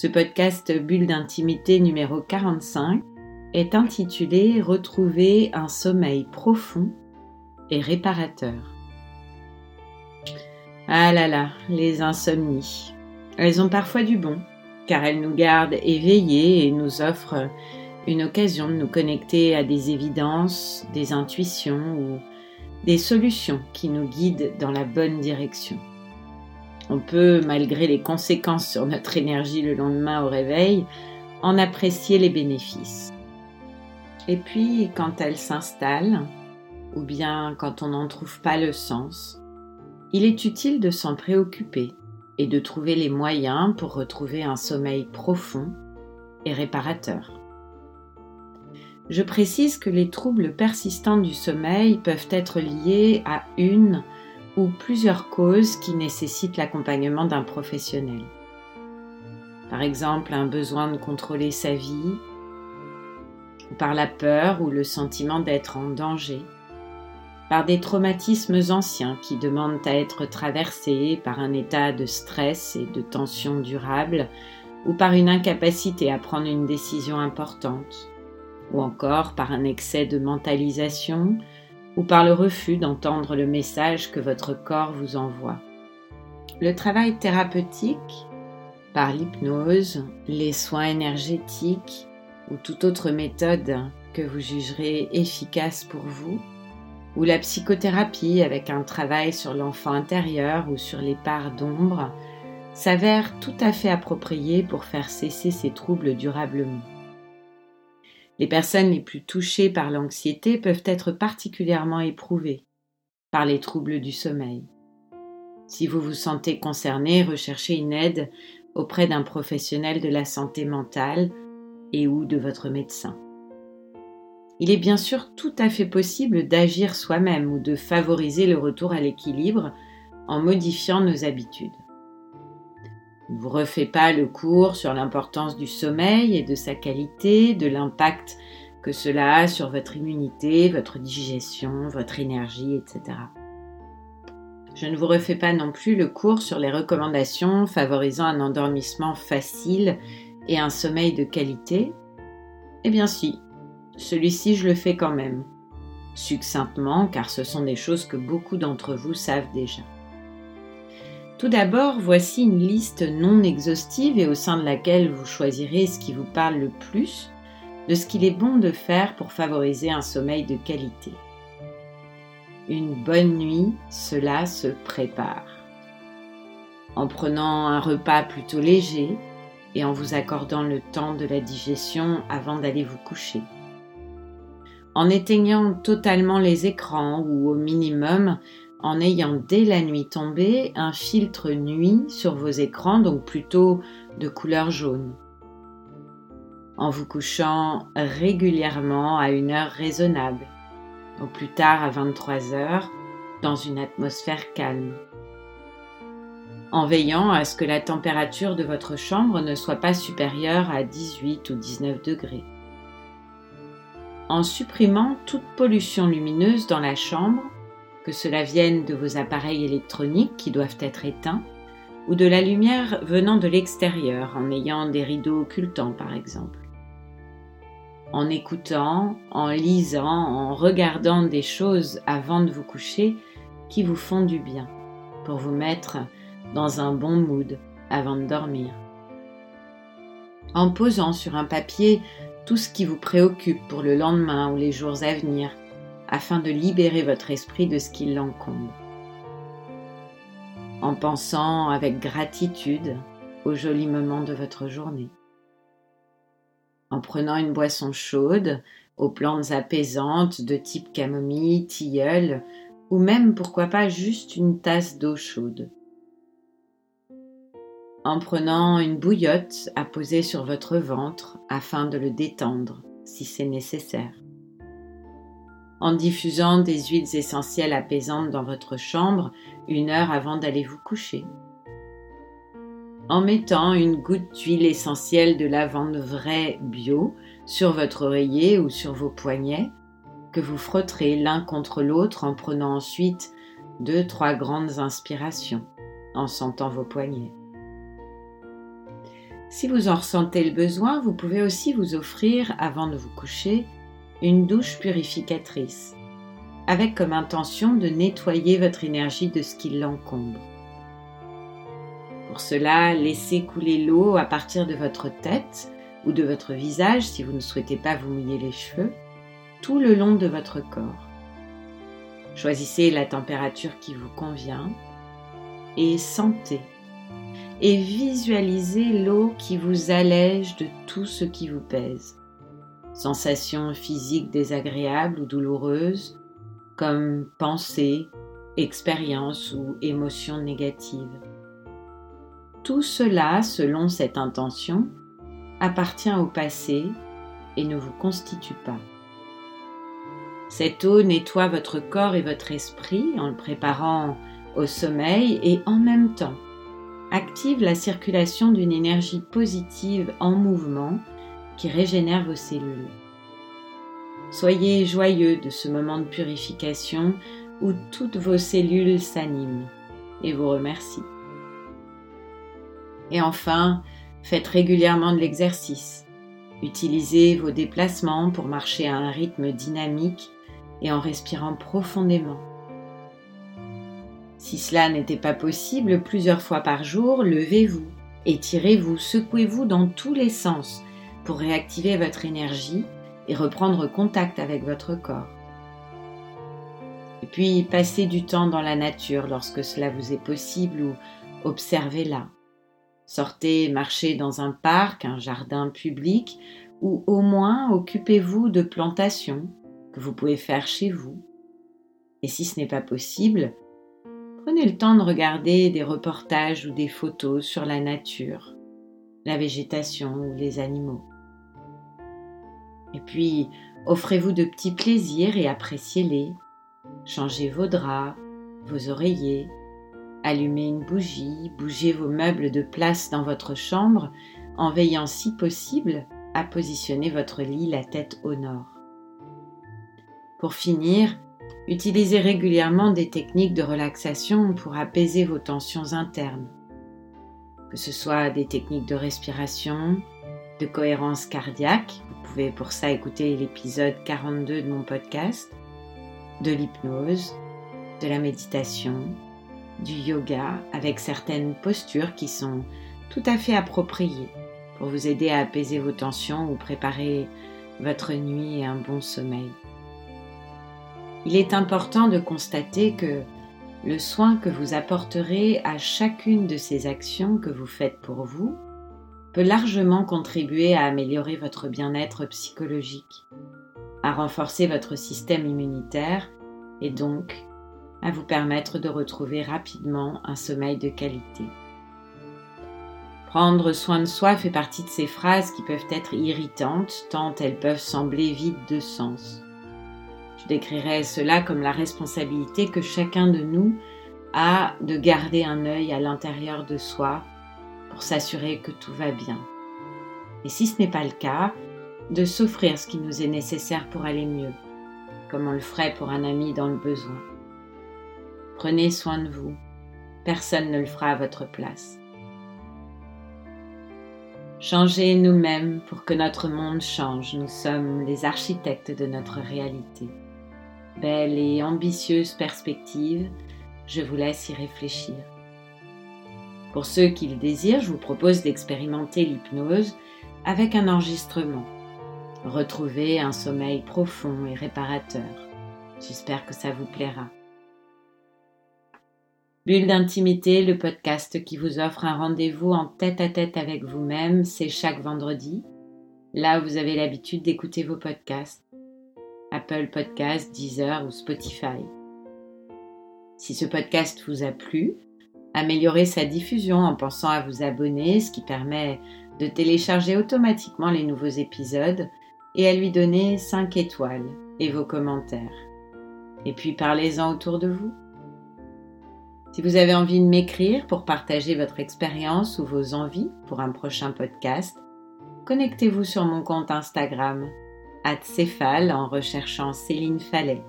Ce podcast Bulle d'intimité numéro 45 est intitulé Retrouver un sommeil profond et réparateur. Ah là là, les insomnies. Elles ont parfois du bon, car elles nous gardent éveillés et nous offrent une occasion de nous connecter à des évidences, des intuitions ou des solutions qui nous guident dans la bonne direction. On peut, malgré les conséquences sur notre énergie le lendemain au réveil, en apprécier les bénéfices. Et puis, quand elle s'installe, ou bien quand on n'en trouve pas le sens, il est utile de s'en préoccuper et de trouver les moyens pour retrouver un sommeil profond et réparateur. Je précise que les troubles persistants du sommeil peuvent être liés à une ou plusieurs causes qui nécessitent l'accompagnement d'un professionnel. Par exemple, un besoin de contrôler sa vie, par la peur ou le sentiment d'être en danger, par des traumatismes anciens qui demandent à être traversés par un état de stress et de tension durable, ou par une incapacité à prendre une décision importante, ou encore par un excès de mentalisation ou par le refus d'entendre le message que votre corps vous envoie. Le travail thérapeutique, par l'hypnose, les soins énergétiques ou toute autre méthode que vous jugerez efficace pour vous, ou la psychothérapie avec un travail sur l'enfant intérieur ou sur les parts d'ombre, s'avère tout à fait approprié pour faire cesser ces troubles durablement. Les personnes les plus touchées par l'anxiété peuvent être particulièrement éprouvées par les troubles du sommeil. Si vous vous sentez concerné, recherchez une aide auprès d'un professionnel de la santé mentale et ou de votre médecin. Il est bien sûr tout à fait possible d'agir soi-même ou de favoriser le retour à l'équilibre en modifiant nos habitudes. Ne vous refait pas le cours sur l'importance du sommeil et de sa qualité, de l'impact que cela a sur votre immunité, votre digestion, votre énergie, etc. Je ne vous refais pas non plus le cours sur les recommandations favorisant un endormissement facile et un sommeil de qualité. Eh bien si, celui-ci je le fais quand même, succinctement car ce sont des choses que beaucoup d'entre vous savent déjà. Tout d'abord, voici une liste non exhaustive et au sein de laquelle vous choisirez ce qui vous parle le plus de ce qu'il est bon de faire pour favoriser un sommeil de qualité. Une bonne nuit, cela se prépare. En prenant un repas plutôt léger et en vous accordant le temps de la digestion avant d'aller vous coucher. En éteignant totalement les écrans ou au minimum en ayant dès la nuit tombée un filtre nuit sur vos écrans, donc plutôt de couleur jaune. En vous couchant régulièrement à une heure raisonnable, au plus tard à 23 heures, dans une atmosphère calme. En veillant à ce que la température de votre chambre ne soit pas supérieure à 18 ou 19 degrés. En supprimant toute pollution lumineuse dans la chambre que cela vienne de vos appareils électroniques qui doivent être éteints, ou de la lumière venant de l'extérieur en ayant des rideaux occultants par exemple. En écoutant, en lisant, en regardant des choses avant de vous coucher qui vous font du bien, pour vous mettre dans un bon mood avant de dormir. En posant sur un papier tout ce qui vous préoccupe pour le lendemain ou les jours à venir, afin de libérer votre esprit de ce qui l'encombre. En pensant avec gratitude aux jolis moments de votre journée. En prenant une boisson chaude, aux plantes apaisantes de type camomille, tilleul, ou même pourquoi pas juste une tasse d'eau chaude. en prenant une bouillotte à poser sur votre ventre afin de le détendre si c'est nécessaire. En diffusant des huiles essentielles apaisantes dans votre chambre une heure avant d'aller vous coucher. En mettant une goutte d'huile essentielle de lavande vraie bio sur votre oreiller ou sur vos poignets, que vous frotterez l'un contre l'autre en prenant ensuite deux, trois grandes inspirations en sentant vos poignets. Si vous en ressentez le besoin, vous pouvez aussi vous offrir, avant de vous coucher, une douche purificatrice, avec comme intention de nettoyer votre énergie de ce qui l'encombre. Pour cela, laissez couler l'eau à partir de votre tête ou de votre visage si vous ne souhaitez pas vous mouiller les cheveux, tout le long de votre corps. Choisissez la température qui vous convient et sentez et visualisez l'eau qui vous allège de tout ce qui vous pèse. Sensations physiques désagréables ou douloureuses, comme pensées, expériences ou émotions négatives. Tout cela, selon cette intention, appartient au passé et ne vous constitue pas. Cette eau nettoie votre corps et votre esprit en le préparant au sommeil et en même temps active la circulation d'une énergie positive en mouvement qui régénère vos cellules. Soyez joyeux de ce moment de purification où toutes vos cellules s'animent et vous remercient. Et enfin, faites régulièrement de l'exercice. Utilisez vos déplacements pour marcher à un rythme dynamique et en respirant profondément. Si cela n'était pas possible, plusieurs fois par jour, levez-vous, étirez-vous, secouez-vous dans tous les sens pour réactiver votre énergie et reprendre contact avec votre corps. Et puis, passez du temps dans la nature lorsque cela vous est possible ou observez-la. Sortez marchez dans un parc, un jardin public ou au moins occupez-vous de plantations que vous pouvez faire chez vous. Et si ce n'est pas possible, Prenez le temps de regarder des reportages ou des photos sur la nature, la végétation ou les animaux. Et puis, offrez-vous de petits plaisirs et appréciez-les. Changez vos draps, vos oreillers, allumez une bougie, bougez vos meubles de place dans votre chambre en veillant si possible à positionner votre lit la tête au nord. Pour finir, Utilisez régulièrement des techniques de relaxation pour apaiser vos tensions internes, que ce soit des techniques de respiration, de cohérence cardiaque, vous pouvez pour ça écouter l'épisode 42 de mon podcast, de l'hypnose, de la méditation, du yoga avec certaines postures qui sont tout à fait appropriées pour vous aider à apaiser vos tensions ou préparer votre nuit et un bon sommeil. Il est important de constater que le soin que vous apporterez à chacune de ces actions que vous faites pour vous peut largement contribuer à améliorer votre bien-être psychologique, à renforcer votre système immunitaire et donc à vous permettre de retrouver rapidement un sommeil de qualité. Prendre soin de soi fait partie de ces phrases qui peuvent être irritantes tant elles peuvent sembler vides de sens. Je décrirais cela comme la responsabilité que chacun de nous a de garder un œil à l'intérieur de soi s'assurer que tout va bien. Et si ce n'est pas le cas, de s'offrir ce qui nous est nécessaire pour aller mieux, comme on le ferait pour un ami dans le besoin. Prenez soin de vous, personne ne le fera à votre place. Changez nous-mêmes pour que notre monde change, nous sommes les architectes de notre réalité. Belle et ambitieuse perspective, je vous laisse y réfléchir. Pour ceux qui le désirent, je vous propose d'expérimenter l'hypnose avec un enregistrement. Retrouvez un sommeil profond et réparateur. J'espère que ça vous plaira. Bulle d'intimité, le podcast qui vous offre un rendez-vous en tête à tête avec vous-même, c'est chaque vendredi. Là où vous avez l'habitude d'écouter vos podcasts. Apple Podcasts, Deezer ou Spotify. Si ce podcast vous a plu, Améliorer sa diffusion en pensant à vous abonner, ce qui permet de télécharger automatiquement les nouveaux épisodes et à lui donner 5 étoiles et vos commentaires. Et puis parlez-en autour de vous. Si vous avez envie de m'écrire pour partager votre expérience ou vos envies pour un prochain podcast, connectez-vous sur mon compte Instagram, Céphale en recherchant Céline Fallet,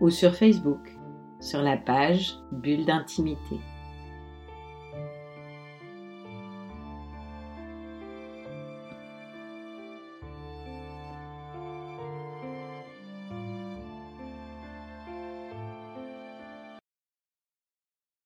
ou sur Facebook, sur la page Bulle d'intimité.